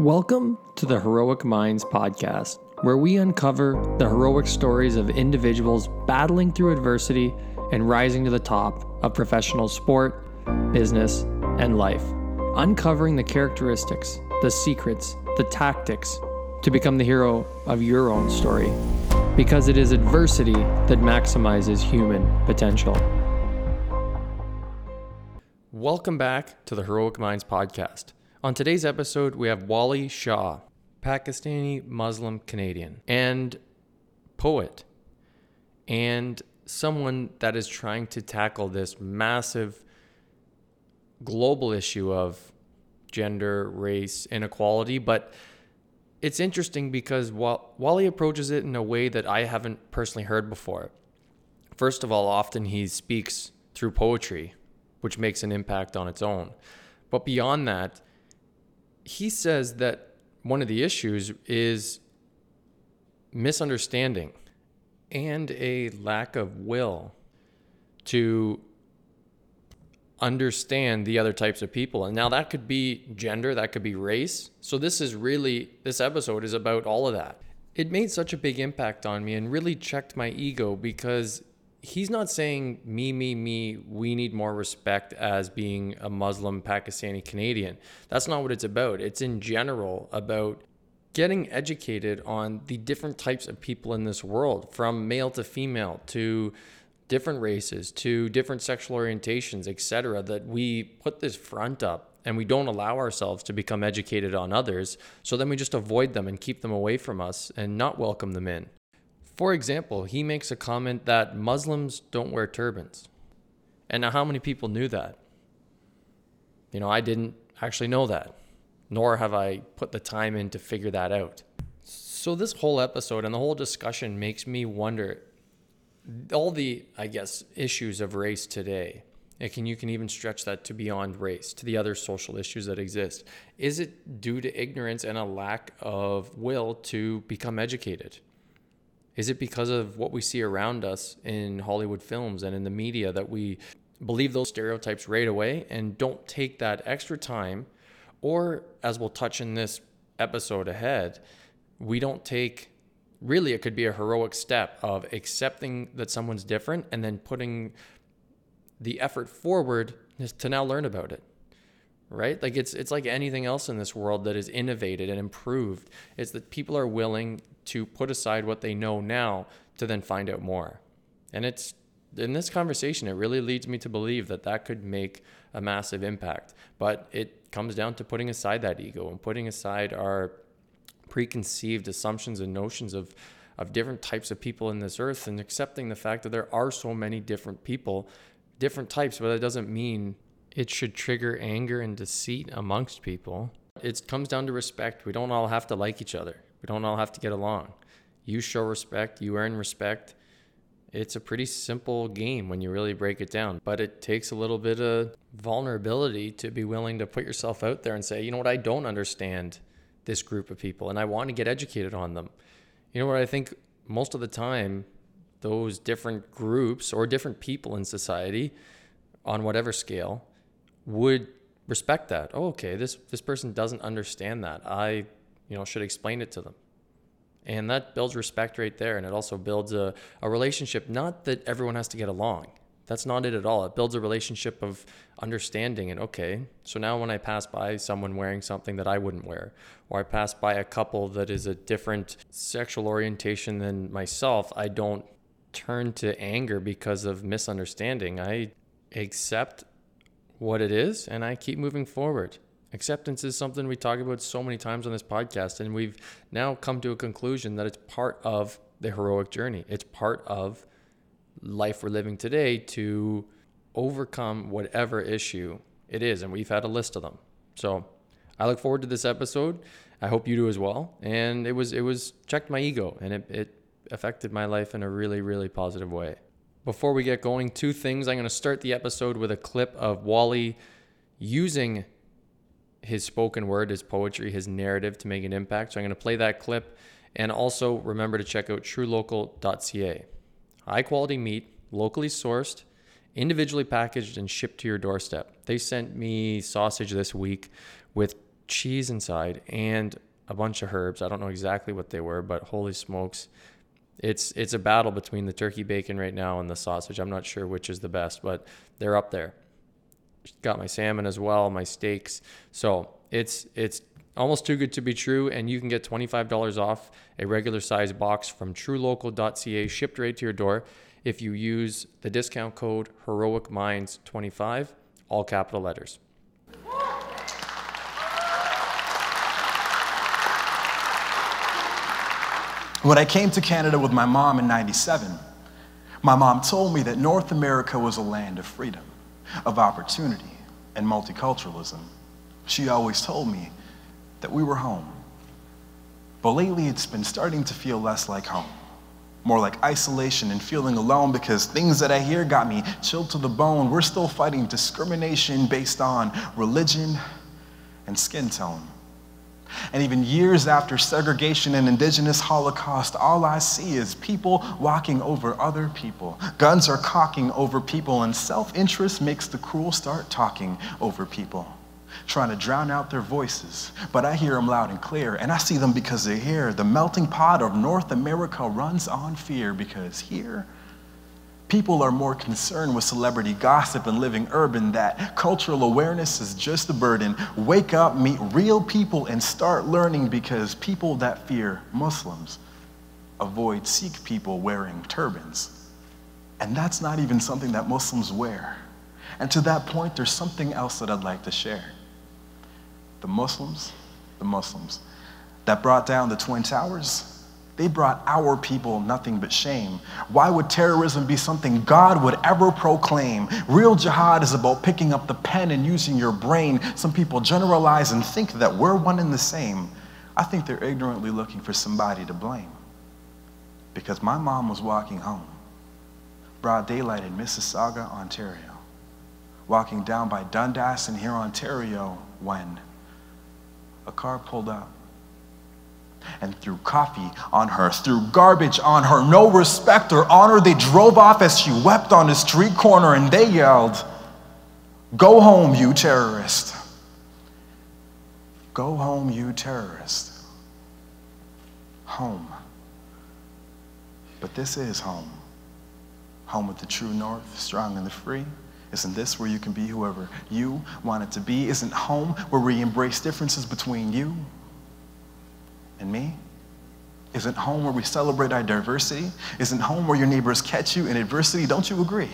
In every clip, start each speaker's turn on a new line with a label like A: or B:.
A: Welcome to the Heroic Minds podcast, where we uncover the heroic stories of individuals battling through adversity and rising to the top of professional sport, business, and life. Uncovering the characteristics, the secrets, the tactics to become the hero of your own story. Because it is adversity that maximizes human potential. Welcome back to the Heroic Minds podcast. On today's episode, we have Wali Shah, Pakistani Muslim Canadian, and poet, and someone that is trying to tackle this massive global issue of gender, race, inequality. But it's interesting because Wali approaches it in a way that I haven't personally heard before. First of all, often he speaks through poetry which makes an impact on its own. But beyond that, he says that one of the issues is misunderstanding and a lack of will to understand the other types of people. And now that could be gender, that could be race. So this is really, this episode is about all of that. It made such a big impact on me and really checked my ego because he's not saying me, me, me, we need more respect as being a Muslim Pakistani Canadian. That's not what it's about. It's in general about getting educated on the different types of people in this world, from male to female to different races to different sexual orientations, etc., that we put this front up and we don't allow ourselves to become educated on others. So then we just avoid them and keep them away from us and not welcome them in. For example, he makes a comment that Muslims don't wear turbans. And now, how many people knew that? You know, I didn't actually know that, nor have I put the time in to figure that out. So, this whole episode and the whole discussion makes me wonder all the, I guess, issues of race today. And can you can even stretch that to beyond race, to the other social issues that exist. Is it due to ignorance and a lack of will to become educated? Is it because of what we see around us in Hollywood films and in the media that we believe those stereotypes right away and don't take that extra time? Or, as we'll touch in this episode ahead, we don't take really, it could be a heroic step of accepting that someone's different and then putting the effort forward to now learn about it right like it's it's like anything else in this world that is innovated and improved it's that people are willing to put aside what they know now to then find out more. And it's in this conversation, it really leads me to believe that that could make a massive impact. But it comes down to putting aside that ego and putting aside our preconceived assumptions and notions of of different types of people in this earth and accepting the fact that there are so many different people, different types, but that doesn't mean it should trigger anger and deceit amongst people. It comes down to respect. We don't all have to like each other. We don't all have to get along. You show respect, you earn respect. It's a pretty simple game when you really break it down, but it takes a little bit of vulnerability to be willing to put yourself out there and say, you know what, I don't understand this group of people and I want to get educated on them. You know what, I think most of the time, those different groups or different people in society on whatever scale would respect that. Oh, okay, this this person doesn't understand that. I you know, should explain it to them. And that builds respect right there. And it also builds a, a relationship, not that everyone has to get along. That's not it at all. It builds a relationship of understanding and okay, so now when I pass by someone wearing something that I wouldn't wear, or I pass by a couple that is a different sexual orientation than myself, I don't turn to anger because of misunderstanding. I accept what it is and I keep moving forward. Acceptance is something we talk about so many times on this podcast, and we've now come to a conclusion that it's part of the heroic journey. It's part of life we're living today to overcome whatever issue it is, and we've had a list of them. So I look forward to this episode. I hope you do as well. And it was it was checked my ego, and it, it affected my life in a really really positive way. Before we get going, two things. I'm going to start the episode with a clip of Wali using his spoken word, his poetry, his narrative to make an impact. So I'm going to play that clip. And also remember to check out trulocal.ca. High quality meat, locally sourced, individually packaged, and shipped to your doorstep. They sent me sausage this week with cheese inside and a bunch of herbs. I don't know exactly what they were, but holy smokes. It's it's a battle between the turkey bacon right now and the sausage. I'm not sure which is the best, but they're up there. Got my salmon as well, my steaks. So it's it's almost too good to be true, and you can get $25 off a regular size box from trulocal.ca shipped right to your door if you use the discount code Heroic Minds 25 all capital letters.
B: When I came to Canada with my mom in 97, my mom told me that North America was a land of freedom, of opportunity, and multiculturalism. She always told me that we were home. But lately, it's been starting to feel less like home, more like isolation and feeling alone because things that I hear got me chilled to the bone. We're still fighting discrimination based on religion and skin tone. And even years after segregation and indigenous holocaust, all I see is people walking over other people. Guns are cocking over people, and self interest makes the cruel start talking over people, trying to drown out their voices. But I hear them loud and clear, and I see them because they're here. The melting pot of North America runs on fear because here, People are more concerned with celebrity gossip and living urban that cultural awareness is just a burden. Wake up, meet real people, and start learning because people that fear Muslims avoid Sikh people wearing turbans. And that's not even something that Muslims wear. And to that point, there's something else that I'd like to share. The Muslims, the Muslims that brought down the Twin Towers, they brought our people nothing but shame. Why would terrorism be something God would ever proclaim? Real jihad is about picking up the pen and using your brain. Some people generalize and think that we're one and the same. I think they're ignorantly looking for somebody to blame. Because my mom was walking home, broad daylight in Mississauga, Ontario, walking down by Dundas in Hurontario, when a car pulled up and threw coffee on her, threw garbage on her, no respect or honor. They drove off as she wept on the street corner and they yelled, Go home, you terrorist. Go home, you terrorist. Home. But this is home. Home with the true north, strong and the free. Isn't this where you can be whoever you want it to be? Isn't home where we embrace differences between you and me? Isn't home where we celebrate our diversity? Isn't home where your neighbors catch you in adversity? Don't you agree?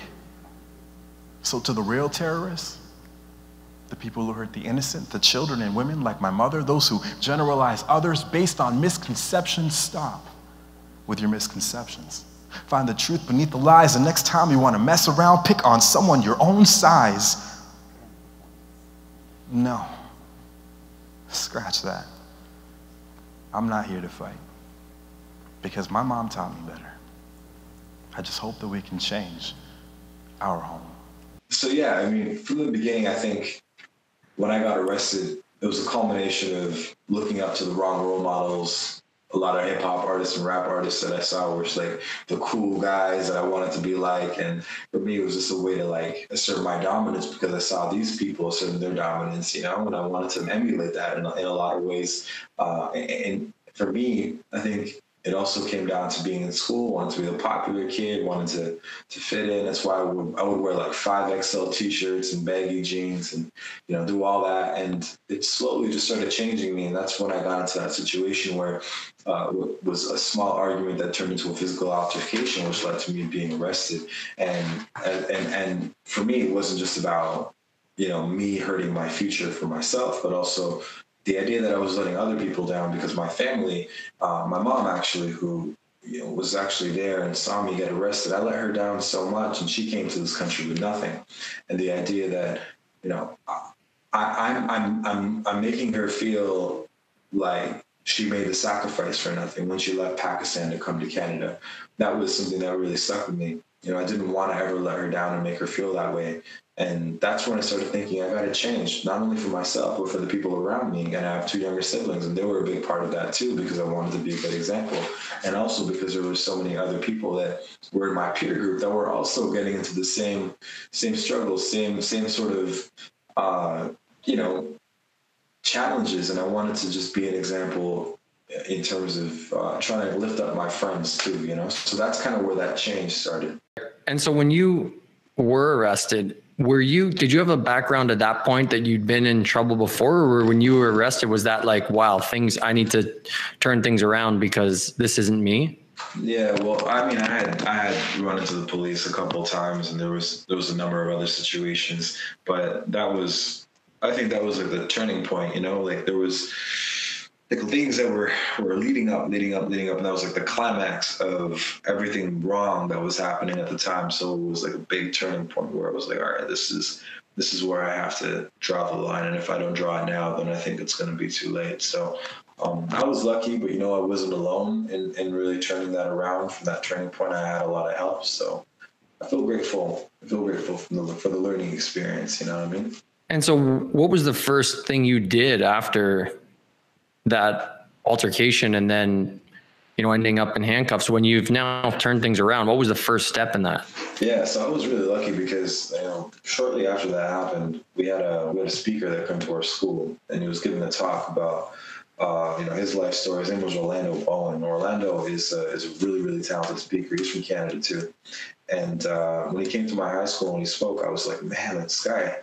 B: So, to the real terrorists, the people who hurt the innocent, the children and women like my mother, those who generalize others based on misconceptions, stop with your misconceptions. Find the truth beneath the lies. The next time you want to mess around, pick on someone your own size. No. Scratch that. I'm not here to fight because my mom taught me better. I just hope that we can change our home.
C: So, yeah, I mean, from the beginning, I think when I got arrested, it was a culmination of looking up to the wrong role models. A lot of hip hop artists and rap artists that I saw were just like the cool guys that I wanted to be like. And for me, it was just a way to like assert my dominance because I saw these people asserting their dominance, you know, and I wanted to emulate that in, in a lot of ways. Uh, and for me, I think it also came down to being in school, wanted to be a popular kid, wanted to to fit in. That's why I would, I would wear like five XL t-shirts and baggy jeans and you know do all that. And it slowly just started changing me. And that's when I got into that situation where uh, was a small argument that turned into a physical altercation, which led to me being arrested. And and and, and for me, it wasn't just about you know me hurting my future for myself, but also the idea that I was letting other people down because my family, uh, my mom actually, who you know, was actually there and saw me get arrested, I let her down so much, and she came to this country with nothing. And the idea that you know, I, I'm I'm I'm I'm making her feel like she made the sacrifice for nothing when she left Pakistan to come to Canada. That was something that really stuck with me. You know, I didn't want to ever let her down and make her feel that way. And that's when I started thinking I got to change, not only for myself, but for the people around me. And I have two younger siblings, and they were a big part of that too, because I wanted to be a good example. And also because there were so many other people that were in my peer group that were also getting into the same, same struggles, same, same sort of, uh, you know, challenges, and I wanted to just be an example in terms of uh, trying to lift up my friends too. You know, so that's kind of where that change started.
A: And so when you were arrested, were you did you have a background at that point that you'd been in trouble before? Or when you were arrested was that like wow things i need to turn things around because this isn't me
C: yeah well i mean i had i had run into the police a couple times and there was there was a number of other situations but that was i think that was like the turning point you know like there was like things that were were leading up, leading up, leading up, and that was like the climax of everything wrong that was happening at the time. So it was like a big turning point where I was like, all right, this is this is where I have to draw the line, and if I don't draw it now, then I think it's going to be too late. So um, I was lucky, but you know, I wasn't alone in, in really turning that around. From that turning point, I had a lot of help. So I feel grateful. I feel grateful for the, for the learning experience. You know what I mean?
A: And so, what was the first thing you did after that altercation and then you know ending up in handcuffs. When you've now turned things around what was the first step in that?
C: Yeah so i was really lucky because you know shortly after that happened we had a we had a speaker that came to our school and he was giving a talk about uh, you know his life story. His name was orlando bowen. Orlando is a, is a really really talented speaker. He's from canada too. And uh, when he came to my high school and he spoke i was like man this guy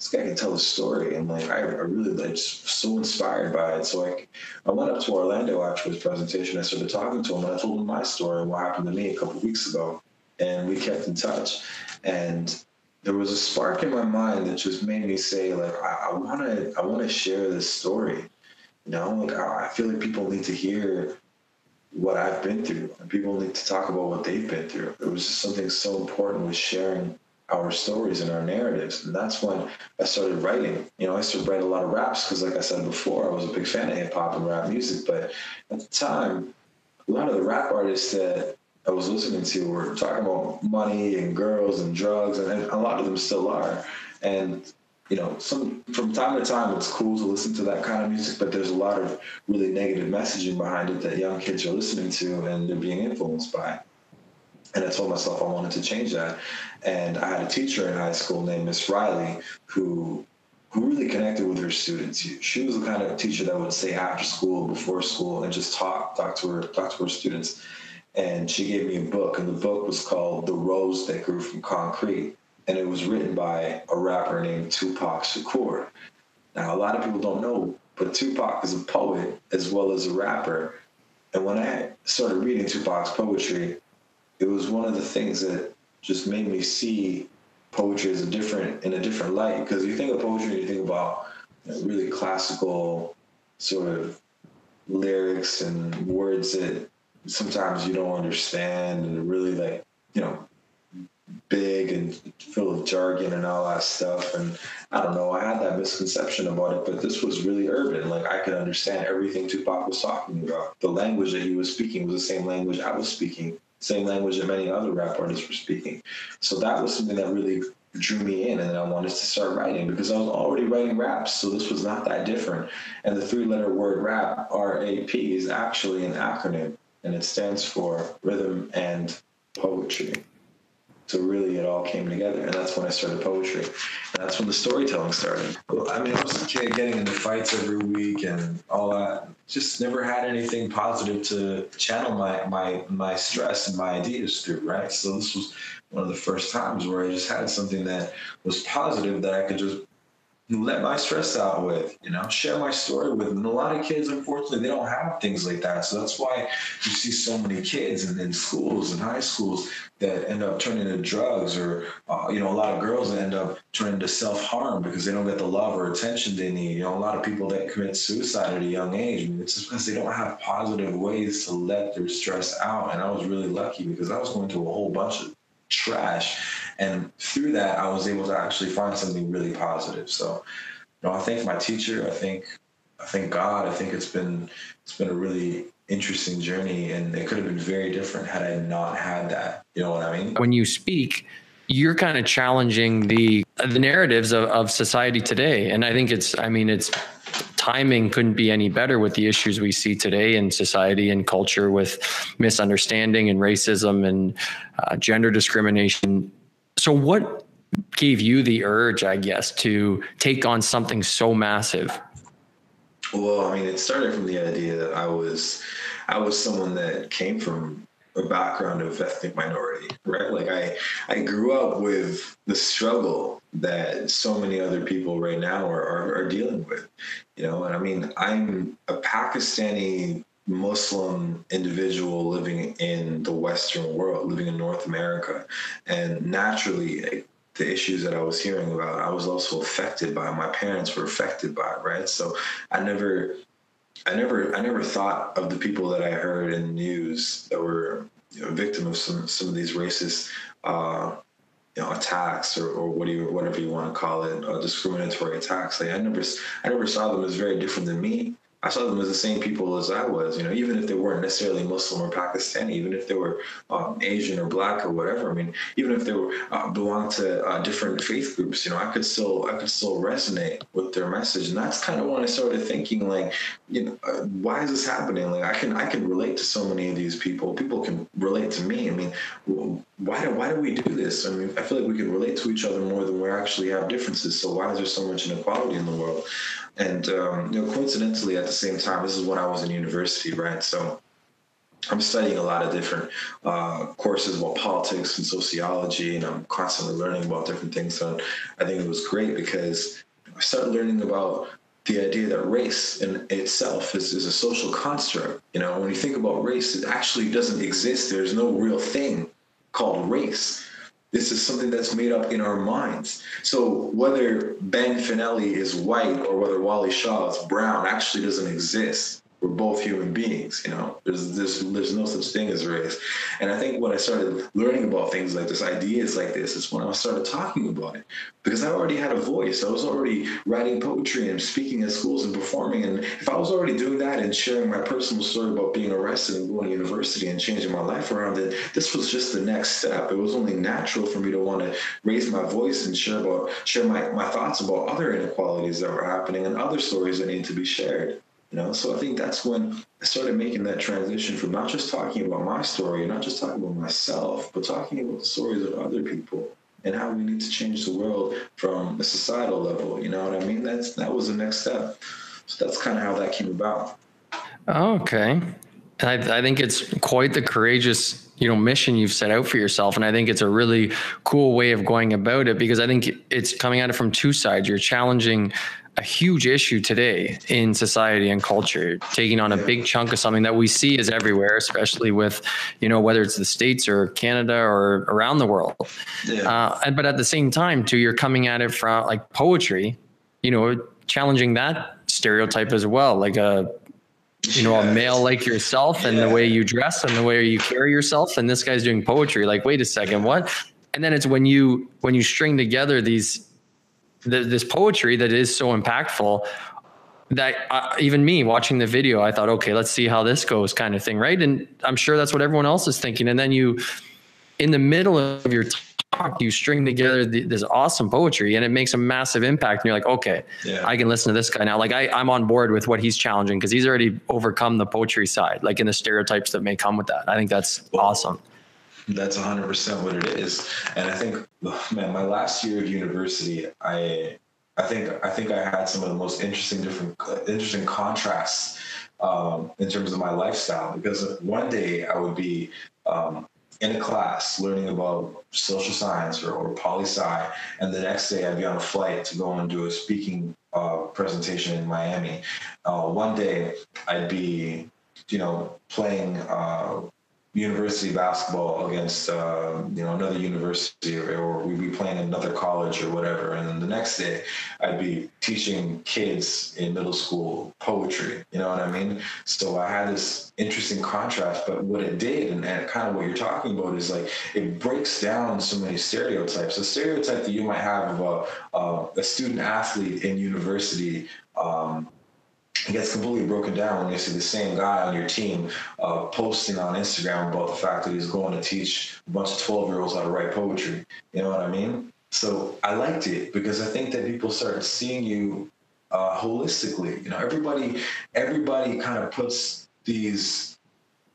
C: this guy can tell a story, and like I, I really like so inspired by it. So like I went up to Orlando after his presentation. I started talking to him, and I told him my story and what happened to me a couple weeks ago, and we kept in touch. And there was a spark in my mind that just made me say like I want to I want to share this story. You know, like I, I feel like people need to hear what I've been through, and people need to talk about what they've been through. It was just something so important with sharing our stories and our narratives. And that's when I started writing. You know, I used to write a lot of raps because, like I said before, I was a big fan of hip hop and rap music. But at the time, a lot of the rap artists that I was listening to were talking about money and girls and drugs, and a lot of them still are. And you know, some from time to time, it's cool to listen to that kind of music, but there's a lot of really negative messaging behind it that young kids are listening to and they're being influenced by. And I told myself I wanted to change that. And I had a teacher in high school named Miss Riley who who really connected with her students. She was the kind of teacher that would stay after school, before school, and just talk talk to her talk to her students. And she gave me a book, and the book was called "The Rose That Grew from Concrete," and it was written by a rapper named Tupac Shakur. Now, a lot of people don't know, but Tupac is a poet as well as a rapper. And when I started reading Tupac's poetry, it was one of the things that just made me see poetry as a different in a different light. Because you think of poetry, you think about really classical sort of lyrics and words that sometimes you don't understand and really like you know big and full of jargon and all that stuff. And i don't know i had that misconception about it but this was really urban. Like i could understand everything tupac was talking about. The language that he was speaking was the same language i was speaking same language that many other rap artists were speaking. So that was something that really drew me in and then I wanted to start writing because I was already writing raps, so this was not that different. And the three letter word rap, R A P, is actually an acronym and it stands for rhythm and poetry. So really, it all came together, and that's when I started poetry. And that's when the storytelling started. I mean, I was a kid getting into fights every week and all that. Just never had anything positive to channel my my my stress and my ideas through. Right. So this was one of the first times where I just had something that was positive that I could just let my stress out with, you know, share my story with. And a lot of kids, unfortunately, they don't have things like that. So that's why you see so many kids in, in schools and high schools that end up turning to drugs or, uh, you know, a lot of girls end up turning to self harm because they don't get the love or attention they need. You know, a lot of people that commit suicide at a young age, I mean, it's just because they don't have positive ways to let their stress out. And I was really lucky because I was going through a whole bunch of trash and through that, I was able to actually find something really positive. So, you know, I thank my teacher. I think, I thank God. I think it's been, it's been a really interesting journey, and it could have been very different had I not had that. You know what I mean?
A: When you speak, you're kind of challenging the the narratives of, of society today, and I think it's. I mean, it's timing couldn't be any better with the issues we see today in society and culture with misunderstanding and racism and uh, gender discrimination so, what gave you the urge, I guess, to take on something so massive?
C: Well, I mean, it started from the idea that I was, I was someone that came from a background of ethnic minority, right? Like I, I grew up with the struggle that so many other people right now are, are, are dealing with, you know. And I mean, I'm a Pakistani Muslim individual living in the Western world, living in North America, and naturally. The issues that I was hearing about, I was also affected by. My parents were affected by, right? So I never I never I never thought of the people that I heard in the news that were you know, victim of some some of these racist uh, you know attacks or, or what do you whatever you want to call it uh, discriminatory attacks. Like I never I never saw them as very different than me. I saw them as the same people as I was, you know, even if they weren't necessarily Muslim or Pakistani, even if they were um, Asian or black or whatever. I mean, even if they were uh, belonged to uh, different faith groups, you know, I could still I could still resonate with their message, and that's kind of when I started thinking, like, you know, uh, why is this happening? Like, I can I can relate to so many of these people. People can relate to me. I mean, why do why do we do this? I mean, I feel like we can relate to each other more than we actually have differences. So why is there so much inequality in the world? And um, you know, coincidentally, at the same time, this is when I was in university, right? So I'm studying a lot of different uh, courses about politics and sociology, and I'm constantly learning about different things. So I think it was great because I started learning about the idea that race in itself is, is a social construct. You know, when you think about race, it actually doesn't exist. There's no real thing called race. This is something that's made up in our minds. So whether Ben Fanelli is white or whether Wali Shah is brown actually doesn't exist we're both human beings you know? There's there's there's no such thing as race. And i think when i started learning about things like this ideas like this is when i started talking about it because i already had a voice. I was already writing poetry and speaking at schools and performing. And if i was already doing that and sharing my personal story about being arrested and going to university and changing my life around it this was just the next step. It was only natural for me to want to raise my voice and share about share my, my thoughts about other inequalities that were happening and other stories that need to be shared you know, so I think that's when I started making that transition from not just talking about my story, and not just talking about myself, but talking about the stories of other people and how we need to change the world from a societal level. You know what I mean? That's that was the next step. So that's kind of how that came about.
A: Oh, okay. I, I think it's quite the courageous you know mission you've set out for yourself and i think it's a really cool way of going about it because i think it's coming at it from two sides you're challenging a huge issue today in society and culture, taking on a big chunk of something that we see is everywhere, especially with, you know, whether it's the States or Canada or around the world. Yeah. Uh, and, but at the same time, too, you're coming at it from like poetry, you know, challenging that stereotype as well, like a, you know, a male like yourself and yeah. the way you dress and the way you carry yourself. And this guy's doing poetry. Like, wait a second, what? And then it's when you when you string together these the, this poetry that is so impactful that uh, even me watching the video, I thought, okay, let's see how this goes, kind of thing, right? And I'm sure that's what everyone else is thinking. And then you, in the middle of your talk, you string together the, this awesome poetry, and it makes a massive impact. And you're like, okay, yeah. I can listen to this guy now. Like I, I'm on board with what he's challenging because he's already overcome the poetry side, like in the stereotypes that may come with that. I think that's awesome.
C: That's 100% what it is. And I think, man, my last year of university, I, I think, I think I had some of the most interesting, different, interesting contrasts um, in terms of my lifestyle. Because one day I would be um, in a class learning about social science or, or poli sci, and the next day I'd be on a flight to go and do a speaking uh, presentation in Miami. Uh, one day I'd be, you know, playing. Uh, university basketball against uh, you know another university or, or, we'd be playing another college or whatever. And then the next day i'd be teaching kids in middle school poetry you know what i mean? So i had this interesting contrast but what it did and, and kind of what you're talking about is like it breaks down so many stereotypes. A stereotype that you might have of a, uh, a student athlete in university um, it gets completely broken down when you see the same guy on your team uh, posting on Instagram about the fact that he's going to teach a bunch of 12 year olds how to write poetry. You know what I mean? So I liked it because I think that people start seeing you uh, holistically. You know, everybody, everybody kind of puts these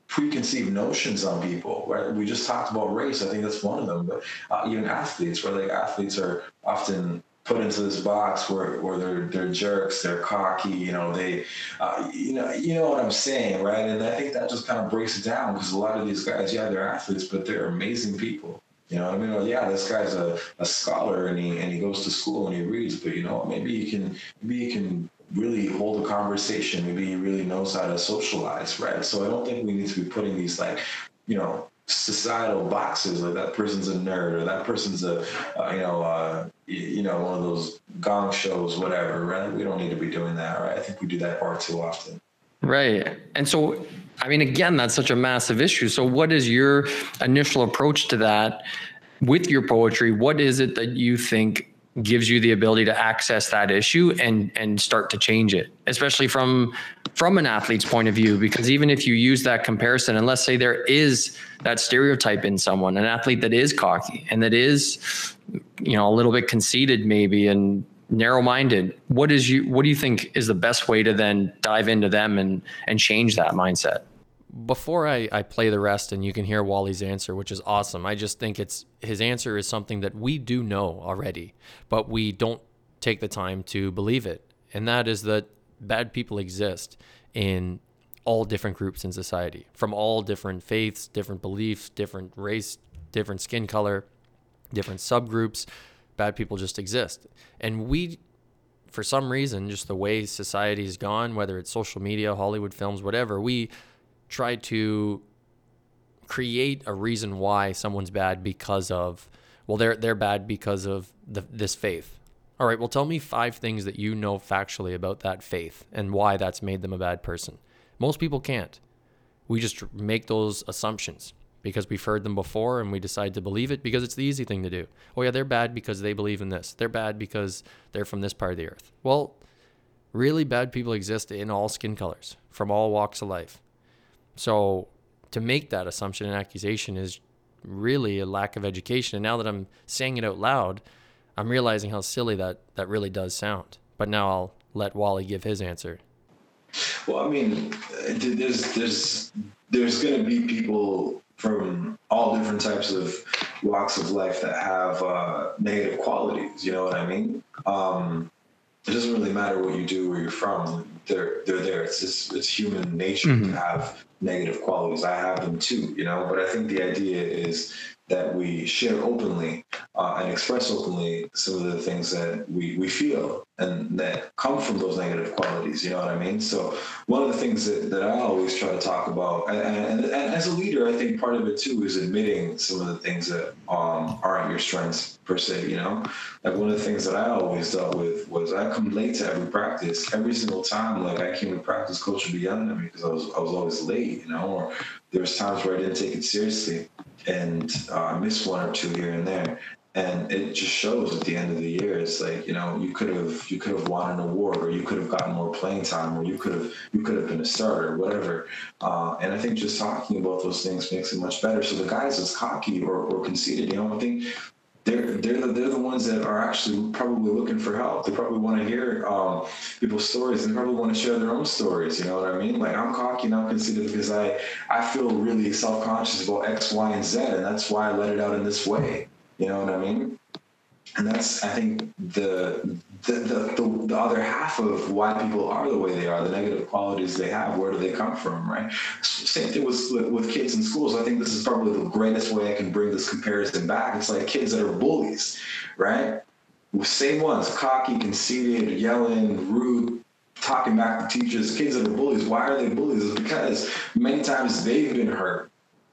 C: preconceived notions on people, right? We just talked about race. I think that's one of them, but uh, even athletes, where like athletes are often put into this box where, where they're they're jerks, they're cocky, you know, they, uh, you know, you know what I'm saying, right? And I think that just kind of breaks it down because a lot of these guys, yeah, they're athletes, but they're amazing people. You know, I mean, well, yeah, this guy's a, a scholar and he and he goes to school and he reads, but you know, maybe he can maybe he can really hold a conversation. Maybe he really knows how to socialize, right? So I don't think we need to be putting these like, you know, societal boxes like that person's a nerd or that person's a uh, you know uh, you know one of those gong shows whatever right? We don't need to be doing that right? I think we do that far too often.
A: Right. And so i mean again that's such a massive issue. So what is your initial approach to that with your poetry? What is it that you think gives you the ability to access that issue and and start to change it especially from from an athlete's point of view? Because even if you use that comparison and let's say there is that stereotype in someone an athlete that is cocky and that is you know a little bit conceited maybe and narrow minded what is you what do you think is the best way to then dive into them and and change that mindset before I, I play the rest and you can hear Wali's answer, which is awesome. I just think it's his answer is something that we do know already, but we don't take the time to believe it. And that is that bad people exist in all different groups in society, from all different faiths, different beliefs, different race, different skin color, different subgroups. Bad people just exist. And we for some reason, just the way society's gone, whether it's social media, Hollywood films, whatever, we try to create a reason why someone's bad because of well they're they're bad because of the, this faith all right well tell me five things that you know factually about that faith and why that's made them a bad person most people can't we just make those assumptions because we've heard them before and we decide to believe it because it's the easy thing to do oh yeah they're bad because they believe in this they're bad because they're from this part of the earth well really bad people exist in all skin colors from all walks of life so to make that assumption and accusation is really a lack of education. And now that I'm saying it out loud, I'm realizing how silly that that really does sound. But now I'll let Wali give his answer.
C: Well, I mean, uh, there's there's there's going to be people from all different types of walks of life that have uh, negative qualities. You know what I mean? Um, it doesn't really matter what you do, where you're from. They're they're there. It's just it's human nature mm-hmm. to have negative qualities. I have them too, you know. But I think the idea is that we share openly uh, and express openly some of the things that we, we feel and that come from those negative qualities. You know what I mean? So one of the things that, that I always try to talk about, and, and, and as a leader, I think part of it too is admitting some of the things that um, aren't your strengths per se. You know, like one of the things that I always dealt with was I come late to every practice. Every single time, like I came to practice, coach would be yelling at me because I was I was always late. You know, or there was times where I didn't take it seriously and uh, I missed one or two here and there. And it just shows at the end of the year, it's like you know you could have you could have won an award, or you could have gotten more playing time, or you could have you could have been a starter, whatever. Uh, and I think just talking about those things makes it much better. So the guys that's cocky or, or conceited, you know, I think they're they're the, they're the ones that are actually probably looking for help. They probably want to hear um, people's stories and they probably want to share their own stories. You know what I mean? Like I'm cocky and I'm conceited because I I feel really self conscious about X, Y, and Z, and that's why I let it out in this way. You know what I mean? And that's I think the the, the the, the other half of why people are the way they are, the negative qualities they have. Where do they come from, right? Same thing with with kids in schools. I think this is probably the greatest way I can bring this comparison back. It's like kids that are bullies, right? Same ones, cocky, conceited, yelling, rude, talking back to teachers. Kids that are bullies. Why are they bullies? It's because many times they've been hurt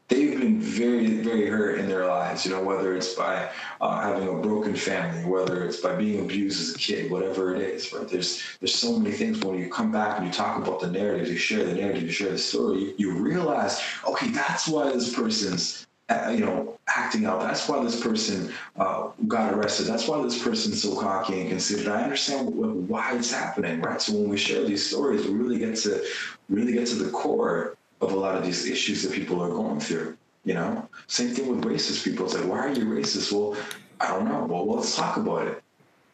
C: they've been very, very hurt in their lives, you know, whether it's by uh, having a broken family, whether it's by being abused as a kid, whatever it is, right? There's there's so many things when you come back and you talk about the narrative, you share the narrative, you share the story, you, realize, okay, that's why this person's uh, you know, acting out. That's why this person uh, got arrested. That's why this person's so cocky and conceited. I understand why it's happening, right? So when we share these stories, we really get to really get to the core of a lot of these issues that people are going through. You know, same thing with racist people. It's like, why are you racist? Well, I don't know. Well, let's talk about it.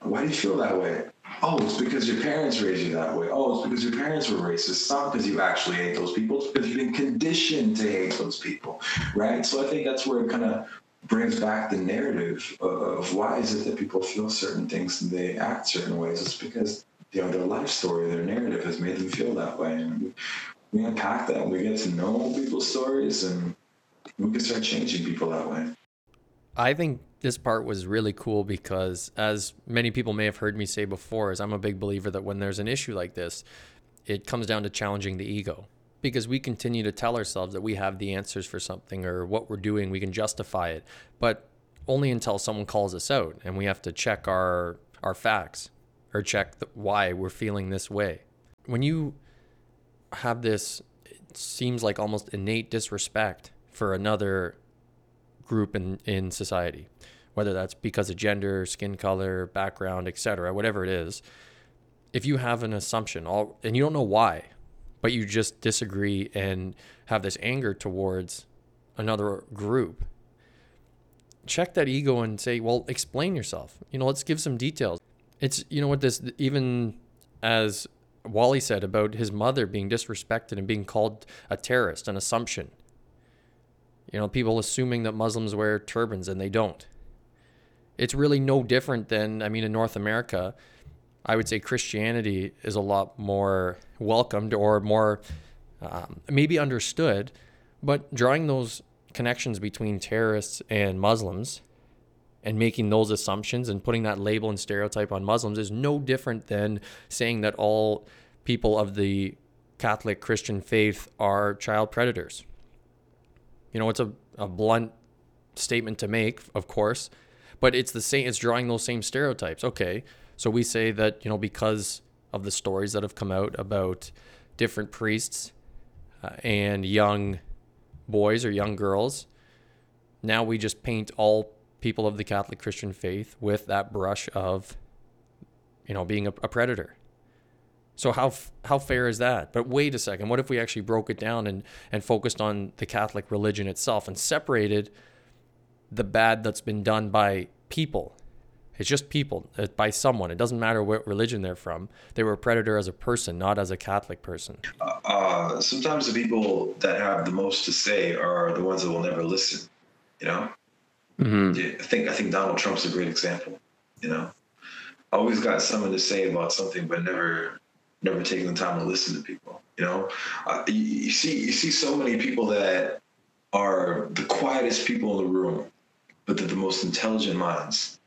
C: Why do you feel that way? Oh, it's because your parents raised you that way. Oh, it's because your parents were racist. It's not because you actually hate those people. It's because you've been conditioned to hate those people, right? So I think that's where it kind of brings back the narrative of why is it that people feel certain things and they act certain ways. It's because you know their life story, their narrative has made them feel that way, and we unpack that. We get to know people's stories, and we can start changing people that way.
A: I think this part was really cool because, as many people may have heard me say before, is I'm a big believer that when there's an issue like this, it comes down to challenging the ego because we continue to tell ourselves that we have the answers for something or what we're doing, we can justify it, but only until someone calls us out and we have to check our our facts or check the, why we're feeling this way. When you have this, it seems like almost innate disrespect for another group in, in society, whether that's because of gender, skin color, background, etc., whatever it is. If you have an assumption, all, and you don't know why, but you just disagree and have this anger towards another group, check that ego and say, well, explain yourself. You know, let's give some details. It's, you know what, this, even as Wali said about his mother being disrespected and being called a terrorist, an assumption. You know, people assuming that Muslims wear turbans and they don't. It's really no different than, I mean, in North America, I would say Christianity is a lot more welcomed or more um, maybe understood, but drawing those connections between terrorists and Muslims and making those assumptions and putting that label and stereotype on Muslims is no different than saying that all people of the Catholic Christian faith are child predators. You know, it's a, a blunt statement to make, of course, but it's the same, it's drawing those same stereotypes. Okay, so we say that, you know, because of the stories that have come out about different priests uh, and young boys or young girls, now we just paint all people of the Catholic Christian faith with that brush of, you know, being a, a predator. So how how fair is that? But wait a second. What if we actually broke it down and and focused on the Catholic religion itself and separated the bad that's been done by people it's just people uh, by someone. It doesn't matter what religion they're from. They were a predator as a person, not as a Catholic person.
C: Uh, uh, sometimes the people that have the most to say are the ones that will never listen. You know, mm-hmm. I think I think Donald Trump's a great example. You know, always got something to say about something, but never never taking the time to listen to people. You know, uh, you, you see you see so many people that are the quietest people in the room, but they're the most intelligent minds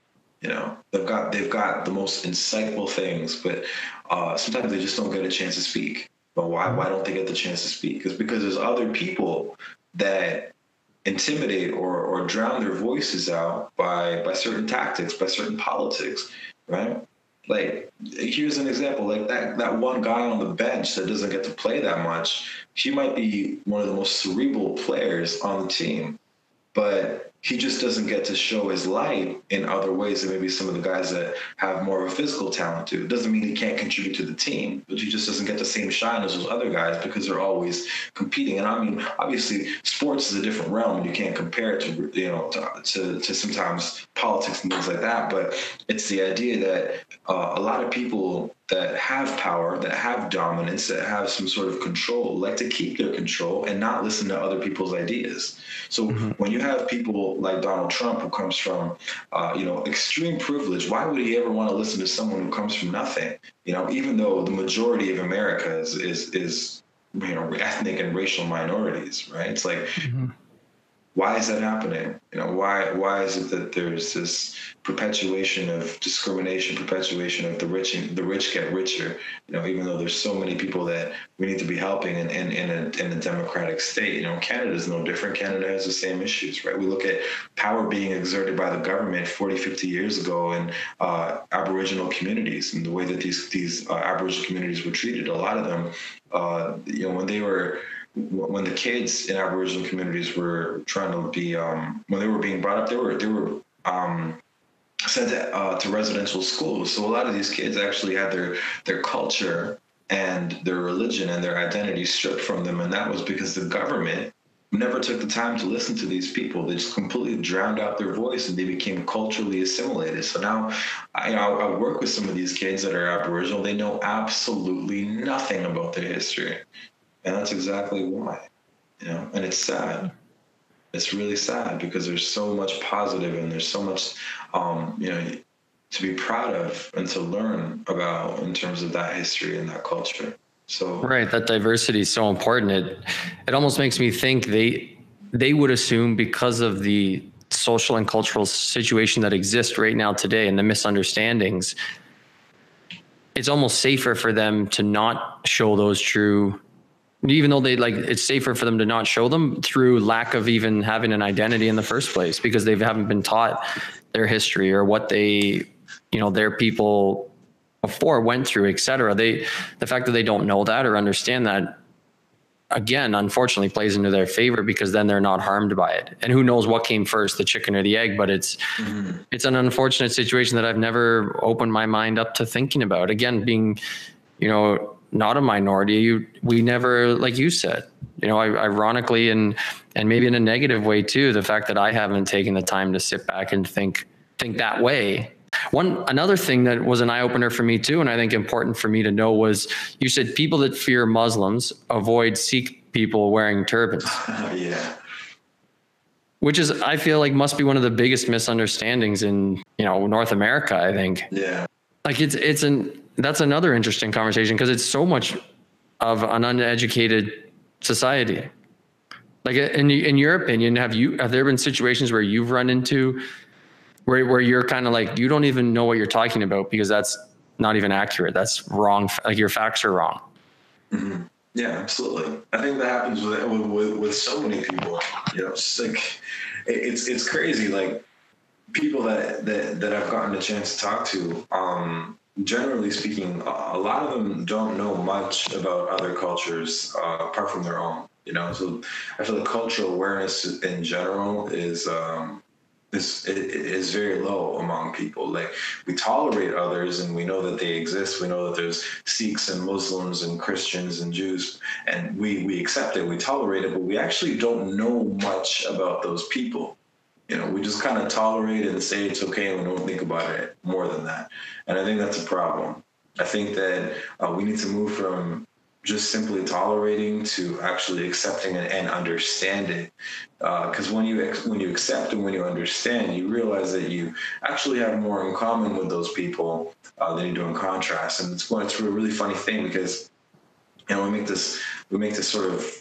C: you know, they've got they've got the most insightful things, but uh, sometimes they just don't get a chance to speak. But why why don't they get the chance to speak? It's because there's other people that intimidate or, or drown their voices out by by certain tactics, by certain politics, right? Like here's an example, like that that one guy on the bench that doesn't get to play that much, he might be one of the most cerebral players on the team, but he just doesn't get to show his light in other ways than maybe some of the guys that have more of a physical talent do. It doesn't mean he can't contribute to the team, but he just doesn't get the same shine as those other guys because they're always competing. And I mean, obviously, sports is a different realm, and you can't compare it to you know to, to, to sometimes politics and things like that. But it's the idea that uh, a lot of people that have power, that have dominance, that have some sort of control, like to keep their control and not listen to other people's ideas. So mm-hmm. when you have people like Donald Trump, who comes from, uh, you know, extreme privilege, why would he ever want to listen to someone who comes from nothing? You know, even though the majority of America is is, is you know ethnic and racial minorities, right? It's like. Mm-hmm why is that happening? You know, why why is it that there's this perpetuation of discrimination, perpetuation of the rich the rich get richer? You know, even though there's so many people that we need to be helping in in, in, a, in a democratic state. You know, Canada is no different. Canada has the same issues, right? We look at power being exerted by the government 40, 50 years ago in uh, Aboriginal communities and the way that these these uh, Aboriginal communities were treated. A lot of them, uh, you know, when they were when the kids in Aboriginal communities were trying to be um, when they were being brought up, they were they were um, sent uh, to residential schools. So a lot of these kids actually had their their culture and their religion and their identity stripped from them, and that was because the government never took the time to listen to these people. They just completely drowned out their voice and they became culturally assimilated. So now I, I work with some of these kids that are Aboriginal. They know absolutely nothing about their history and that's exactly why you know and it's sad it's really sad because there's so much positive and there's so much, um, you know, to be proud of and to learn about in terms of that history and that culture. So
A: right, that diversity is so important. It it almost makes me think they they would assume because of the social and cultural situation that exists right now today and the misunderstandings it's almost safer for them to not show those true even though they like it's safer for them to not show them through lack of even having an identity in the first place because they haven't been taught their history or what they you know their people before went through etc they the fact that they don't know that or understand that again unfortunately plays into their favor because then they're not harmed by it. And who knows what came first the chicken or the egg but it's mm-hmm. it's an unfortunate situation that i've never opened my mind up to thinking about. Again being you know not a minority you we never like you said you know ironically and and maybe in a negative way too the fact that i haven't taken the time to sit back and think think that way one another thing that was an eye opener for me too, and I think important for me to know was you said people that fear Muslims avoid Sikh people wearing turbans.
C: Oh, yeah.
A: Which is I feel like must be one of the biggest misunderstandings in, you know, North America, I think.
C: Yeah.
A: Like it's it's an that's another interesting conversation because it's so much of an uneducated society. Like in in your opinion, have you have there been situations where you've run into where where you're kind of like you don't even know what you're talking about because that's not even accurate. That's wrong. Like your facts are wrong.
C: Mm-hmm. Yeah, absolutely. I think that happens with, with with so many people. You know, it's like it's it's crazy. Like people that that that I've gotten a chance to talk to. Um, generally speaking, a lot of them don't know much about other cultures uh, apart from their own. You know, so I feel like cultural awareness in general is um, is is very low among people. Like we tolerate others and we know that they exist. We know that there's Sikhs and Muslims and Christians and Jews, and we we accept it, we tolerate it, but we actually don't know much about those people. You know, we just kind of tolerate it and say it's okay, and we don't think about it more than that. And I think that's a problem. I think that uh, we need to move from just simply tolerating to actually accepting and, and understanding. Because uh, when you when you accept and when you understand, you realize that you actually have more in common with those people uh, than you do in contrast. And it's it's a really funny thing because you know we make this we make this sort of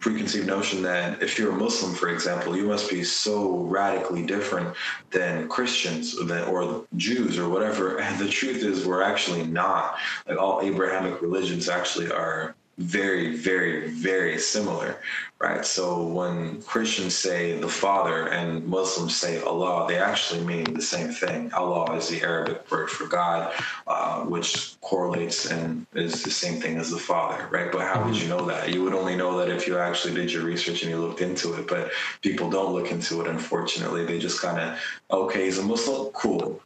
C: preconceived notion that if you're a Muslim, for example, you must be so radically different than Christians or Jews or whatever. And the truth is, we're actually not. Like all Abrahamic religions actually are very, very, very similar, right? So when Christians say the Father and Muslims say Allah, they actually mean the same thing. Allah is the Arabic word for God, uh, which correlates and is the same thing as the Father, right? But how would you know that? You would only know that if you actually did your research and you looked into it. But people don't look into it, unfortunately. They just kind of, okay, he's a Muslim, cool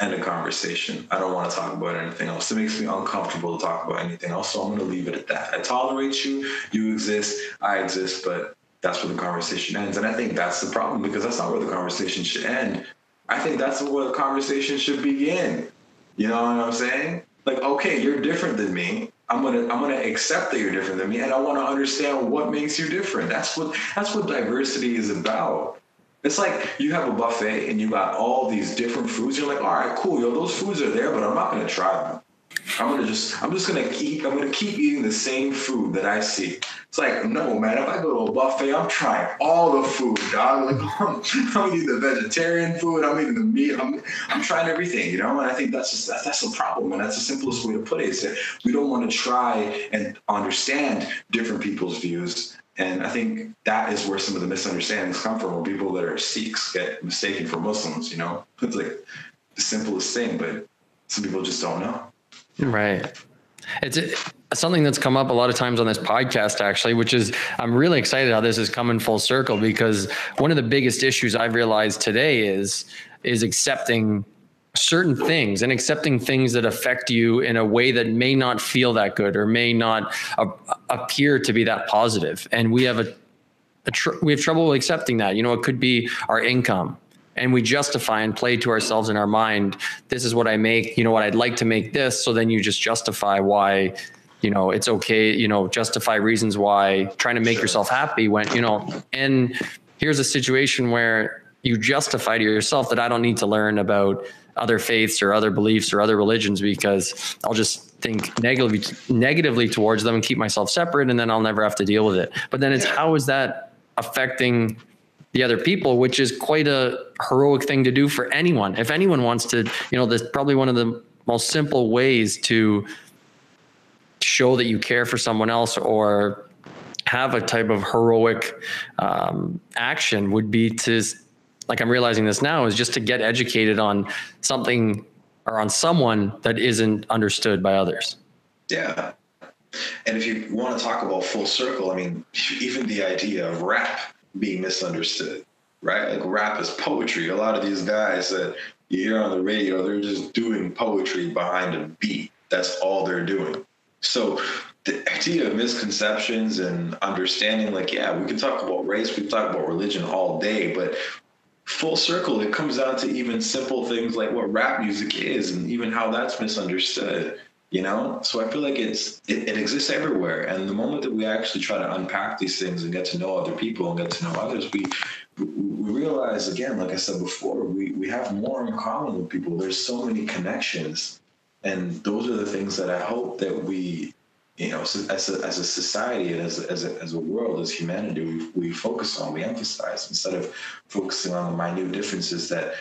C: end a conversation. I don't want to talk about anything else. It makes me uncomfortable to talk about anything else. So I'm going to leave it at that. I tolerate you. You exist. I exist. But that's where the conversation ends. And I think that's the problem because that's not where the conversation should end. I think that's where the conversation should begin. You know what I'm saying? Like, okay, you're different than me. I'm gonna I'm gonna accept that you're different than me, and I want to understand what makes you different. That's what that's what diversity is about. It's like you have a buffet and you got all these different foods. You're like, all right, cool, yo, those foods are there, but I'm not gonna try them. I'm gonna just, I'm just gonna keep, I'm gonna keep eating the same food that I see. It's like, no, man. If I go to a buffet, I'm trying all the food, dog. Like, I'm, I'm eating the vegetarian food. I'm eating the meat. I'm, I'm trying everything, you know. And I think that's just, that's, that's the problem, and that's the simplest way to put it. Is that we don't want to try and understand different people's views and I think that is where some of the misunderstandings come from, where people that are Sikhs get mistaken for Muslims. You know, it's like the simplest thing, but some people just don't know.
A: Right. It's something that's come up a lot of times on this podcast, actually, which is I'm really excited how this is coming full circle because one of the biggest issues I've realized today is is accepting certain things and accepting things that affect you in a way that may not feel that good or may not uh, appear to be that positive. And we have a, a tr- we have trouble accepting that. You know it could be our income. And we justify and play to ourselves in our mind this is what i make you know what i'd like to make this. So then you just justify why you know it's okay you know justify reasons why trying to make yourself happy when you know and here's a situation where you justify to yourself that I don't need to learn about other faiths or other beliefs or other religions because I'll just think negatively negatively towards them and keep myself separate and then I'll never have to deal with it. But then it's how is that affecting the other people, which is quite a heroic thing to do for anyone. If anyone wants to, you know, that's probably one of the most simple ways to show that you care for someone else or have a type of heroic um, action would be to like I'm realizing this now is just to get educated on something or on someone that isn't understood by others.
C: Yeah. And if you want to talk about full circle, I mean, even the idea of rap being misunderstood, right? Like rap is poetry. A lot of these guys that you hear on the radio, they're just doing poetry behind a beat. That's all they're doing. So the idea of misconceptions and understanding, like, yeah, we can talk about race, we can talk about religion all day, but full circle, it comes down to even simple things like what rap music is and even how that's misunderstood. You know, so I feel like it's it, it exists everywhere, and the moment that we actually try to unpack these things and get to know other people and get to know others, we we realize again, like I said before, we we have more in common with people. There's so many connections, and those are the things that I hope that we you know, as a, as a society and as a, as, a, as a world, as humanity, we, we focus on, we emphasize instead of focusing on the minute differences that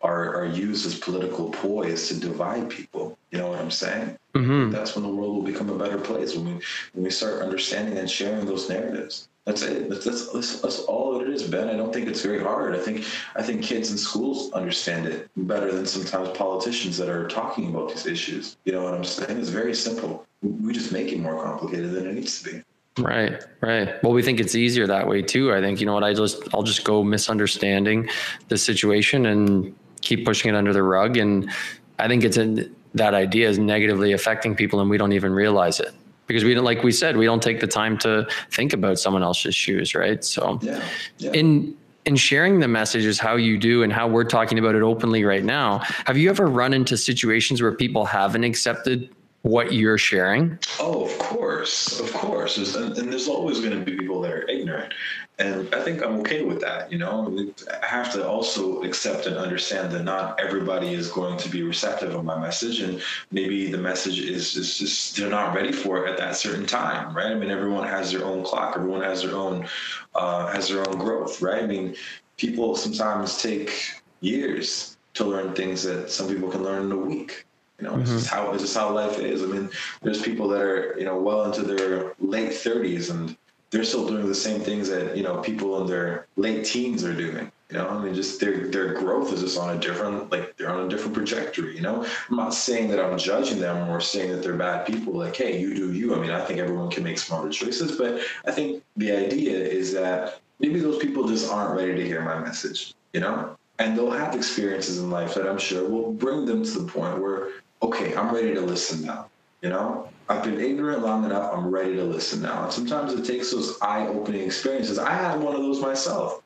C: are, are used as political ploys to divide people. You know what I'm saying? Mm-hmm. That's when the world will become a better place when we when we start understanding and sharing those narratives. That's it. That's, that's, that's, that's all it is, Ben. I don't think it's very hard. I think I think kids in schools understand it better than sometimes politicians that are talking about these issues. You know what I'm saying? It's very simple. We just make it more complicated than it needs to be.
A: Right, right. Well, we think it's easier that way too. I think you know what I just I'll just go misunderstanding the situation and keep pushing it under the rug, and I think it's in that idea is negatively affecting people, and we don't even realize it because we don't like we said we don't take the time to think about someone else's shoes right? So yeah, yeah. in in sharing the messages how you do and how we're talking about it openly right now have you ever run into situations where people haven't accepted what you're sharing?
C: Oh of course of course. And, and there's always going to be people that are ignorant and I think I'm okay with that. You know, I have to also accept and understand that not everybody is going to be receptive of my message, and maybe the message is, is just they're not ready for it at that certain time, right? I mean, everyone has their own clock, everyone has their own uh, has their own growth, right? I mean, people sometimes take years to learn things that some people can learn in a week. You know, mm-hmm. this is how this is how life is. I mean, there's people that are you know well into their late 30s and they're still doing the same things that you know people in their late teens are doing. You know, I mean, just their their growth is just on a different like they're on a different trajectory. You know, I'm not saying that I'm judging them or saying that they're bad people. Like, hey, you do you. I mean, I think everyone can make smarter choices, but I think the idea is that maybe those people just aren't ready to hear my message. You know, and they'll have experiences in life that I'm sure will bring them to the point where okay, I'm ready to listen now. You know, I've been ignorant long enough. I'm ready to listen now. And sometimes it takes those eye-opening experiences. I had one of those myself.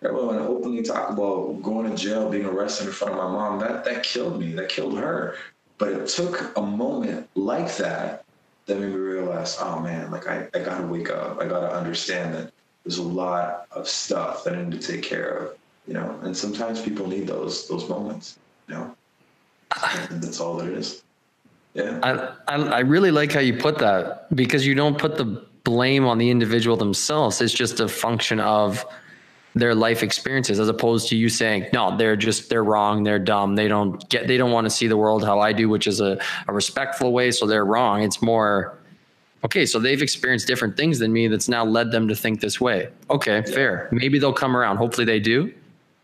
C: When I openly talk about going to jail, being arrested in front of my mom, that that killed me. That killed her. But it took a moment like that that made me realize, oh man, like I, I gotta wake up. I gotta understand that there's a lot of stuff that I need to take care of. You know, and sometimes people need those those moments. You know, and that's all that it is.
A: Yeah. I, I, I really like how you put that because you don't put the blame on the individual themselves. It's just a function of their life experiences as opposed to you saying no they're just they're wrong they're dumb they don't get they don't want to see the world how i do which is a, a respectful way so they're wrong it's more okay so they've experienced different things than me that's now led them to think this way okay yeah. fair maybe they'll come around hopefully they do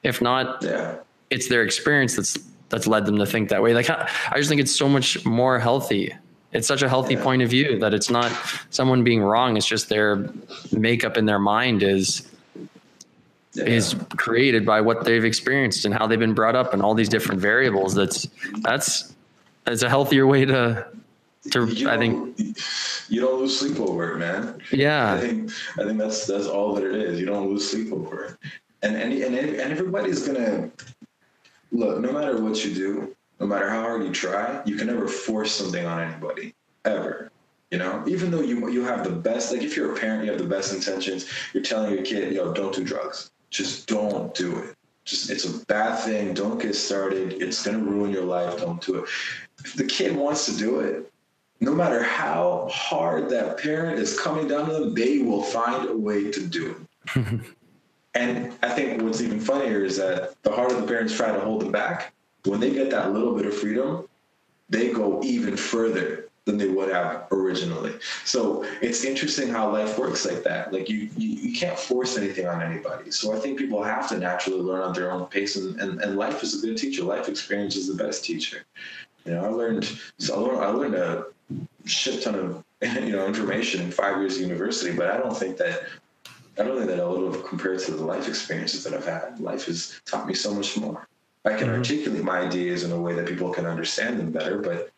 A: if not yeah. it's their experience that's that's led them to think that way. Like I just think it's so much more healthy. It's such a healthy yeah. point of view that it's not someone being wrong. It's just their makeup in their mind is yeah. is created by what they've experienced and how they've been brought up and all these different variables. That's that's it's a healthier way to to you I think
C: you don't lose sleep over it, man.
A: Yeah.
C: I think I think that's that's all that it is. You don't lose sleep over it. And and and, and everybody's gonna look, no matter what you do, no matter how hard you try, you can never force something on anybody ever. You know, even though you you have the best, like if you're a parent, you have the best intentions. You're telling your kid, yo, don't do drugs. just don't do it. Just it's a bad thing. Don't get started. It's gonna ruin your life. Don't do it. If the kid wants to do it, no matter how hard that parent is coming down to them, they will find a way to do it. and I think what's even funnier is that the harder the parents try to hold them back, when they get that little bit of freedom, they go even further than they would have originally. So it's interesting how life works like that. Like you, you, you, can't force anything on anybody. So I think people have to naturally learn at their own pace, and, and, and life is a good teacher. Life experience is the best teacher. You know, I learned so I learned, I learned a shit ton of you know information in five years of university, but I don't think that Don't only that I would have compared to the life experiences that I've had. Life has taught me so much more. I can mm-hmm. articulate my ideas in a way that people can understand them better, but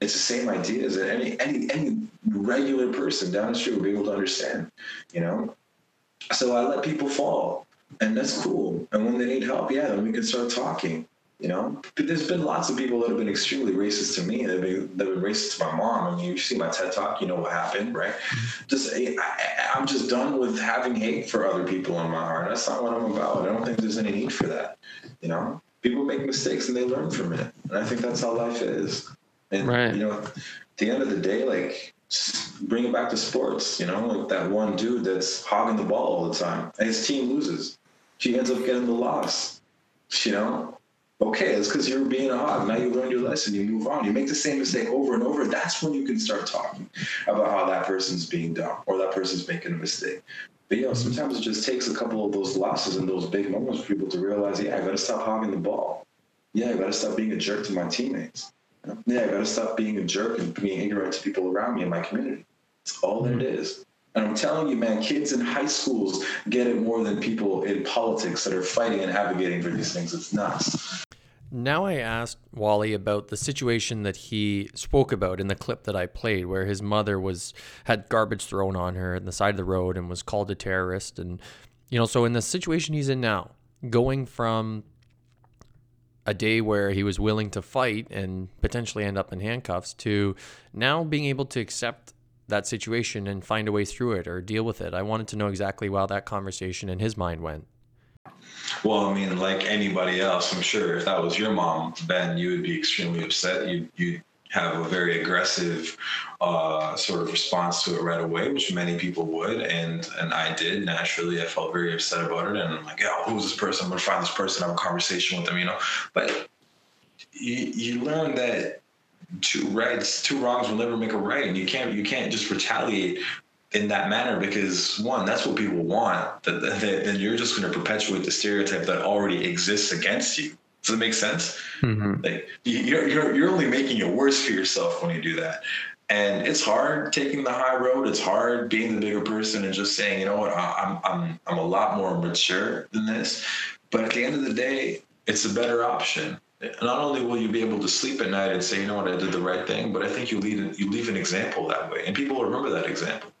C: it's the same ideas that any any any regular person down the street will be able to understand, you know. So I let people fall, and that's cool. And when they need help, yeah, then we can start talking. You know, but there's been lots of people that have been extremely racist to me. They've been, they've been racist to my mom. I mean, you see my TED talk, you know what happened, right? Mm-hmm. Just I, I'm just done with having hate for other people in my heart. That's not what I'm about. I don't think there's any need for that. You know, people make mistakes and they learn from it, and I think that's how life is. And right. you know, at the end of the day, like bring it back to sports. You know, like that one dude that's hogging the ball all the time, and his team loses. He ends up getting the loss. You know, okay, it's because you're being a hog. Now you learn your lesson, you move on. You make the same mistake over and over. That's when you can start talking about how that person's being dumb or that person's making a mistake. But you know, sometimes it just takes a couple of those losses and those big moments for people to realize, yeah, I got to stop hogging the ball. Yeah, I got to stop being a jerk to my teammates. Yeah, I got to stop being a jerk and being ignorant to people around me in my community. That's all that it is. And I'm telling you, man, kids in high schools get it more than people in politics that are fighting and advocating for these things. It's nuts.
A: Now I asked Wali about the situation that he spoke about in the clip that I played, where his mother was had garbage thrown on her in the side of the road and was called a terrorist, and you know, so in the situation he's in now, going from a day where he was willing to fight and potentially end up in handcuffs to now being able to accept that situation and find a way through it or deal with it. I wanted to know exactly how that conversation in his mind went.
C: Well, I mean, like anybody else, I'm sure if that was your mom, Ben, you would be extremely upset. You you have a very aggressive uh, sort of response to it right away, which many people would, and and I did naturally. I felt very upset about it, and I'm like, "Yeah, who's this person? I'm gonna find this person, have a conversation with them," you know. But you you learn that two rights, two wrongs will never make a right, and you can't you can't just retaliate in that manner because one, that's what people want. That, then you're just going to perpetuate the stereotype that already exists against you. Does it make sense? Mm-hmm. Like you're, you're you're only making it worse for yourself when you do that. And it's hard taking the high road. It's hard being the bigger person and just saying, you know what, I'm I'm I'm a lot more mature than this. But at the end of the day, it's a better option. Not only will you be able to sleep at night and say, you know what, I did the right thing, but I think you lead you leave an example that way, and people remember that example.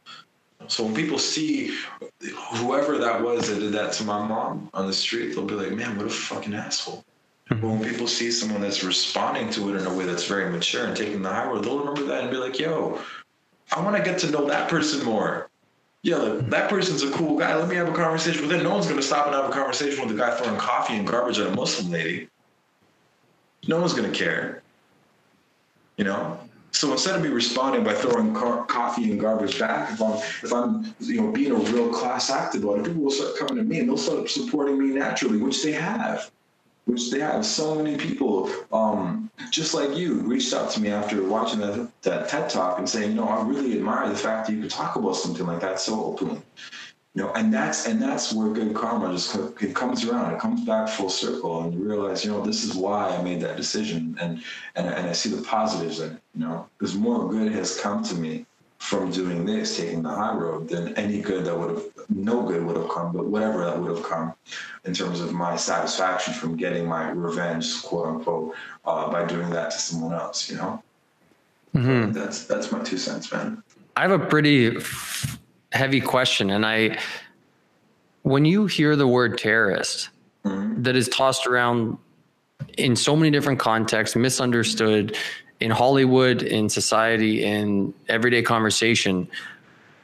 C: So when people see whoever that was that did that to my mom on the street, they'll be like, man, what a fucking asshole. Mm-hmm. But when people see someone that's responding to it in a way that's very mature and taking the high road, they'll remember that and be like, yo, I want to get to know that person more. Yeah, like, that person's a cool guy. Let me have a conversation with him. No one's going to stop and have a conversation with the guy throwing coffee and garbage at a Muslim lady. No one's going to care. You know? So instead of me responding by throwing car- coffee and garbage back, if I'm if I'm you know being a real class act about it, people will start coming to me and they'll start supporting me naturally, which they have which they have so many people um, just like you reached out to me after watching that, that TED talk and saying, you know, I really admire the fact that you could talk about something like that so openly. You know, and that's and that's where good karma just it comes around. It comes back full circle, and you realize, you know, this is why I made that decision, and and and I see the positives in it. You know, because more good has come to me from doing this, taking the high road, than any good that would have, no good would have come, but whatever that would have come in terms of my satisfaction from getting my revenge, quote unquote, uh, by doing that to someone else, you know? Mm-hmm. That's, that's my two cents, man.
A: I have a pretty heavy question. And I, when you hear the word terrorist mm-hmm. that is tossed around in so many different contexts, misunderstood, in Hollywood, in society, in everyday conversation,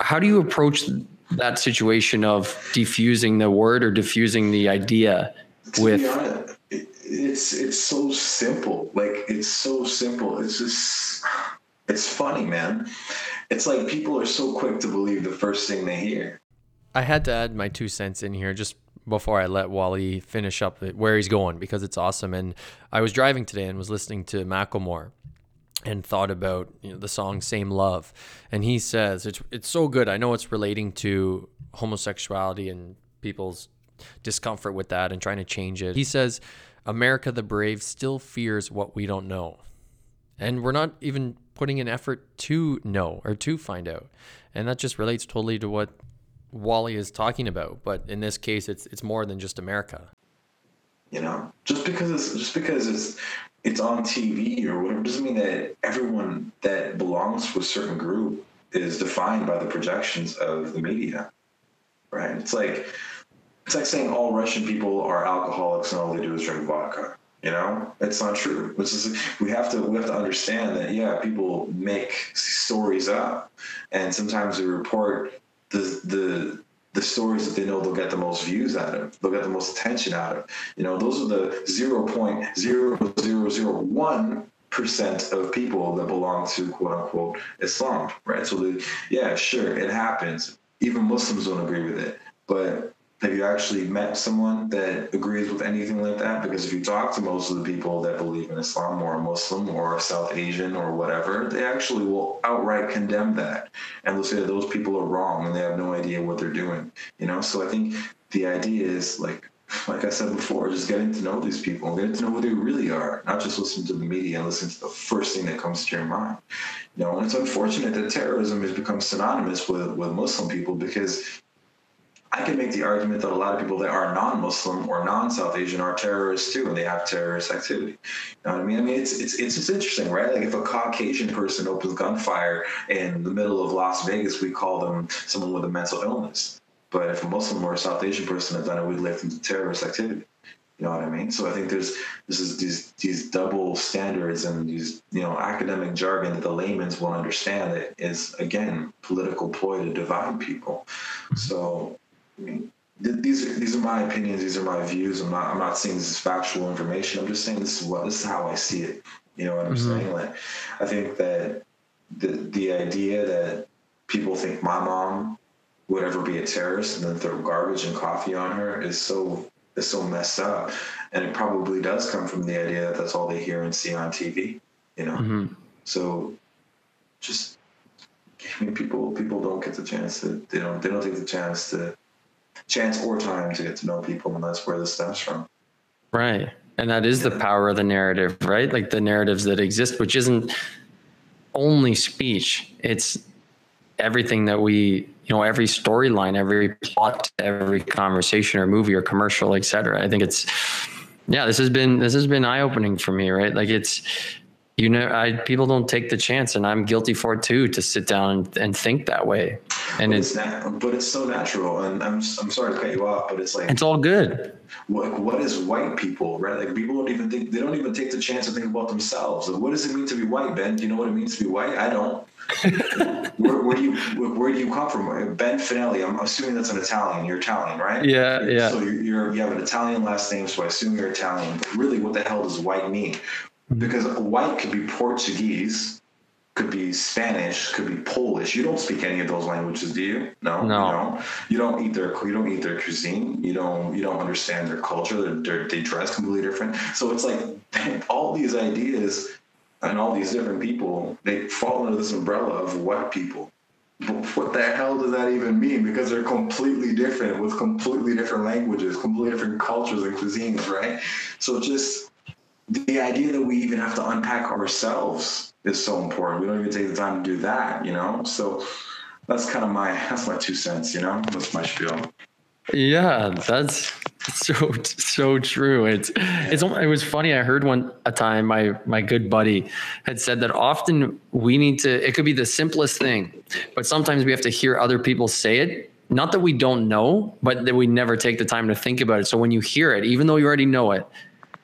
A: how do you approach that situation of diffusing the word or diffusing the idea with
C: honest, it, it's it's so simple. Like it's so simple. It's just it's funny, man. It's like people are so quick to believe the first thing they hear.
A: I had to add my two cents in here just before I let Wali finish up where he's going because it's awesome. And I was driving today and was listening to Macklemore and thought about you know, the song "Same Love," and he says it's it's so good. I know it's relating to homosexuality and people's discomfort with that and trying to change it. He says, "America the brave still fears what we don't know," and we're not even putting an effort to know or to find out, and that just relates totally to what Wali is talking about. But in this case, it's it's more than just America.
C: You know, just because it's just because it's it's on TV or whatever doesn't mean that everyone that belongs to a certain group is defined by the projections of the media, right? It's like it's like saying all Russian people are alcoholics and all they do is drink vodka. You know, it's not true. This is we have to we have to understand that yeah, people make stories up, and sometimes they report the the the stories that they know they'll get the most views out of, they'll get the most attention out of. You know, those are the zero point zero zero zero one percent of people that belong to quote unquote Islam, right? So the yeah, sure, it happens. Even Muslims don't agree with it, but have you actually met someone that agrees with anything like that? Because if you talk to most of the people that believe in Islam or Muslim or South Asian or whatever, they actually will outright condemn that and they'll say that those people are wrong and they have no idea what they're doing. You know, so I think the idea is like like I said before, just getting to know these people, getting to know who they really are, not just listening to the media and listening to the first thing that comes to your mind. You know, and it's unfortunate that terrorism has become synonymous with, with Muslim people because I can make the argument that a lot of people that are non-Muslim or non-South Asian are terrorists too, and they have terrorist activity. You know what I mean? I mean, it's it's it's, it's interesting, right? Like if a Caucasian person opens gunfire in the middle of Las Vegas, we call them someone with a mental illness. But if a Muslim or a South Asian person has done it, we'd label them terrorist activity. You know what I mean? So I think there's this is these these double standards and these you know academic jargon that the layman's won't understand It is again political ploy to divide people. So these are these are my opinions. These are my views. I'm not I'm not saying this is factual information. I'm just saying this is what this is how I see it. You know what I'm mm-hmm. saying? Like, I think that the the idea that people think my mom would ever be a terrorist and then throw garbage and coffee on her is so is so messed up, and it probably does come from the idea that that's all they hear and see on TV. You know, mm-hmm. so just I mean, people people don't get the chance to they don't they don't take the chance to chance or time to get to know people, and that's where this stems from.
A: Right. And that is the power of the narrative, right? Like the narratives that exist, which isn't only speech, it's everything that we, you know, every storyline, every plot, every conversation or movie or commercial, etc. I think it's, yeah, this has been, this has been eye opening for me, right? Like it's, you know I, people don't take the chance and i'm guilty for it too to sit down and, and think that way. And
C: but it's, it's but it's so natural and I'm, I'm sorry to cut you off but it's like
A: it's all good.
C: What, what is white people right? Like people don't even think they don't even take the chance to think about themselves. Like, what does it mean to be white ben? Do you know what it means to be white? I don't. Where, where, do you where, where, do you come from? Ben Fanelli i'm assuming that's an italian you're italian right?
A: Yeah yeah.
C: So you're, you're you have an italian last name so i assume you're italian. But really what the hell does white mean Mm-hmm. because white could be Portuguese, could be Spanish, could be Polish. You don't speak any of those languages, do you? No,
A: no.
C: You don't. You don't eat their you don't eat their cuisine. You don't you don't understand their culture. They're, they're, they dress completely different. So it's like all these ideas and all these different people they fall under this umbrella of white people. But what the hell does that even mean? Because they're completely different with completely different languages, completely different cultures and cuisines, right? So just the idea that we even have to unpack ourselves is so important. We don't even take the time to do that, you know? So that's kind of my that's my two cents, you know? That's my spiel.
A: Yeah, that's so so true. It's it's it was funny. I heard one a time my my good buddy had said that often we need to. It could be the simplest thing, but sometimes we have to hear other people say it. Not that we don't know, but that we never take the time to think about it. So when you hear it, even though you already know it,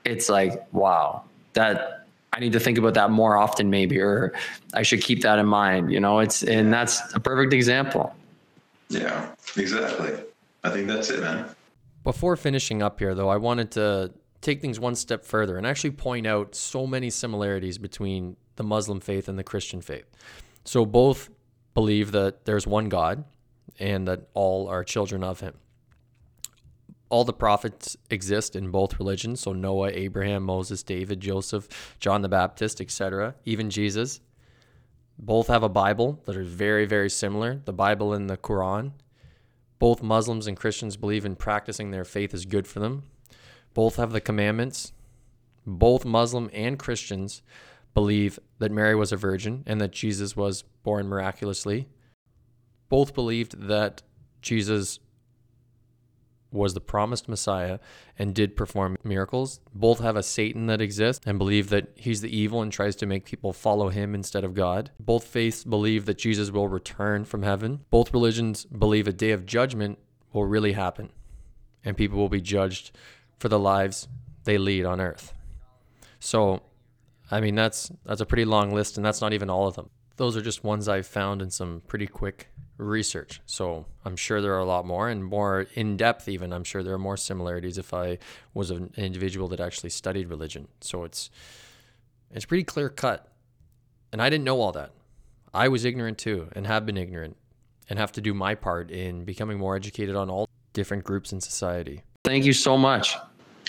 A: it's like, wow, that I need to think about that more often, maybe, or I should keep that in mind. You know, it's and that's a perfect example.
C: Yeah, exactly. I think that's it, man.
A: Before finishing up here, though, I wanted to take things one step further and actually point out so many similarities between the Muslim faith and the Christian faith. So both believe that there's one God and that all are children of him. All the prophets exist in both religions, so Noah, Abraham, Moses, David, Joseph, John the Baptist, etc., even Jesus. Both have a Bible that are very, very similar, the Bible and the Quran. Both Muslims and Christians believe in practicing their faith is good for them. Both have the commandments. Both Muslim and Christians believe that Mary was a virgin and that Jesus was born miraculously. Both believed that Jesus was the promised Messiah and did perform miracles. Both have a Satan that exists and believe that he's the evil and tries to make people follow him instead of God. Both faiths believe that Jesus will return from heaven. Both religions believe a day of judgment will really happen and people will be judged for the lives they lead on earth. So, I mean that's that's a pretty long list and that's not even all of them. Those are just ones I've found in some pretty quick research. So I'm sure there are a lot more and more in depth, even. I'm sure there are more similarities if I was an individual that actually studied religion. So it's it's pretty clear cut. And I didn't know all that. I was ignorant too and have been ignorant and have to do my part in becoming more educated on all different groups in society. Thank you so much.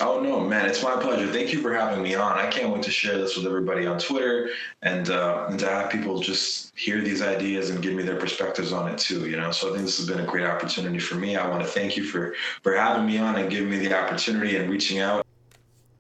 C: Oh no, man! It's my pleasure. Thank you for having me on. I can't wait to share this with everybody on Twitter and uh, and to have people just hear these ideas and give me their perspectives on it too. You know, so I think this has been a great opportunity for me. I want to thank you for for having me on and giving me the opportunity and reaching out.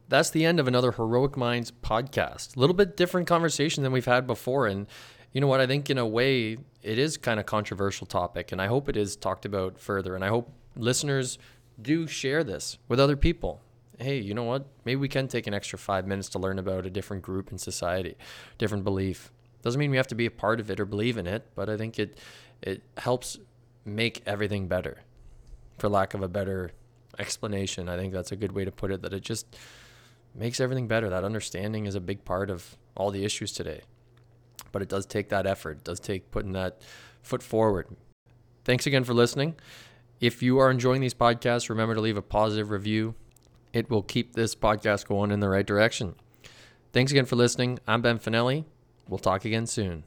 A: That's the end of another Heroic Minds podcast. A little bit different conversation than we've had before, and you know what? I think in a way it is kind of controversial topic, and I hope it is talked about further. And I hope listeners do share this with other people hey, you know what? Maybe we can take an extra five minutes to learn about a different group in society, different belief. Doesn't mean we have to be a part of it or believe in it, but I think it it helps make everything better. For lack of a better explanation, I think that's a good way to put it. That it just makes everything better. That understanding is a big part of all the issues today. But it does take that effort. It does take putting that foot forward. Thanks again for listening. If you are enjoying these podcasts, remember to leave a positive review it will keep this podcast going in the right direction. Thanks again for listening. I'm Ben Fanelli. We'll talk again soon.